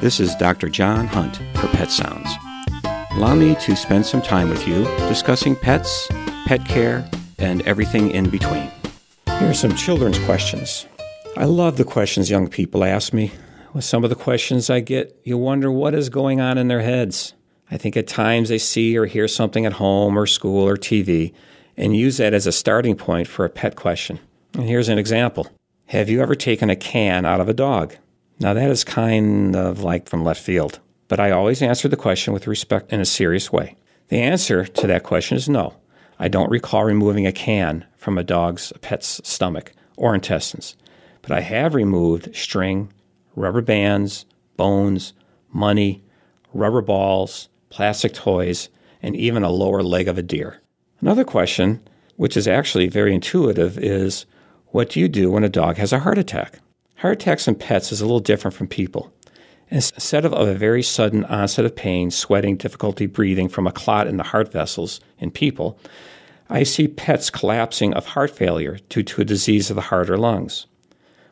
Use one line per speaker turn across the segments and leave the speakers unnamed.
This is Dr. John Hunt for Pet Sounds. Allow me to spend some time with you discussing pets, pet care, and everything in between. Here are some children's questions. I love the questions young people ask me. With some of the questions I get, you wonder what is going on in their heads. I think at times they see or hear something at home or school or TV and use that as a starting point for a pet question. And here's an example Have you ever taken a can out of a dog? Now, that is kind of like from left field, but I always answer the question with respect in a serious way. The answer to that question is no. I don't recall removing a can from a dog's pet's stomach or intestines, but I have removed string, rubber bands, bones, money, rubber balls, plastic toys, and even a lower leg of a deer. Another question, which is actually very intuitive, is what do you do when a dog has a heart attack? Heart attacks in pets is a little different from people. Instead of a very sudden onset of pain, sweating, difficulty breathing from a clot in the heart vessels in people, I see pets collapsing of heart failure due to a disease of the heart or lungs.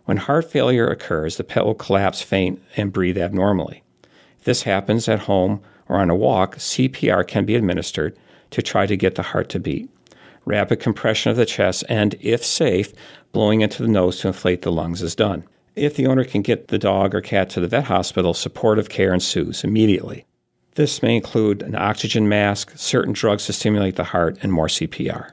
When heart failure occurs, the pet will collapse, faint, and breathe abnormally. If this happens at home or on a walk, CPR can be administered to try to get the heart to beat. Rapid compression of the chest and, if safe, blowing into the nose to inflate the lungs is done. If the owner can get the dog or cat to the vet hospital, supportive care ensues immediately. This may include an oxygen mask, certain drugs to stimulate the heart, and more CPR.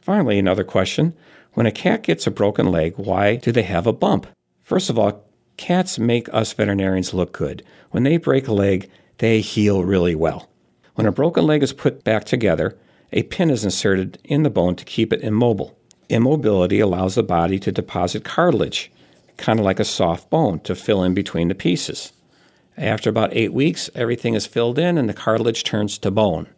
Finally, another question when a cat gets a broken leg, why do they have a bump? First of all, cats make us veterinarians look good. When they break a leg, they heal really well. When a broken leg is put back together, a pin is inserted in the bone to keep it immobile. Immobility allows the body to deposit cartilage, kind of like a soft bone to fill in between the pieces. After about eight weeks, everything is filled in and the cartilage turns to bone.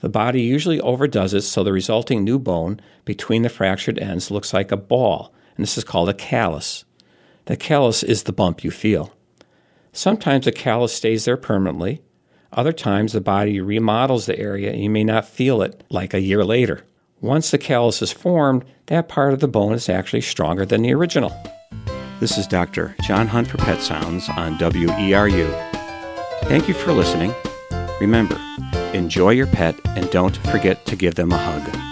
The body usually overdoes it so the resulting new bone between the fractured ends looks like a ball, and this is called a callus. The callus is the bump you feel. Sometimes the callus stays there permanently. Other times the body remodels the area and you may not feel it like a year later. Once the callus is formed, that part of the bone is actually stronger than the original. This is Dr. John Hunt for Pet Sounds on WERU. Thank you for listening. Remember, enjoy your pet and don't forget to give them a hug.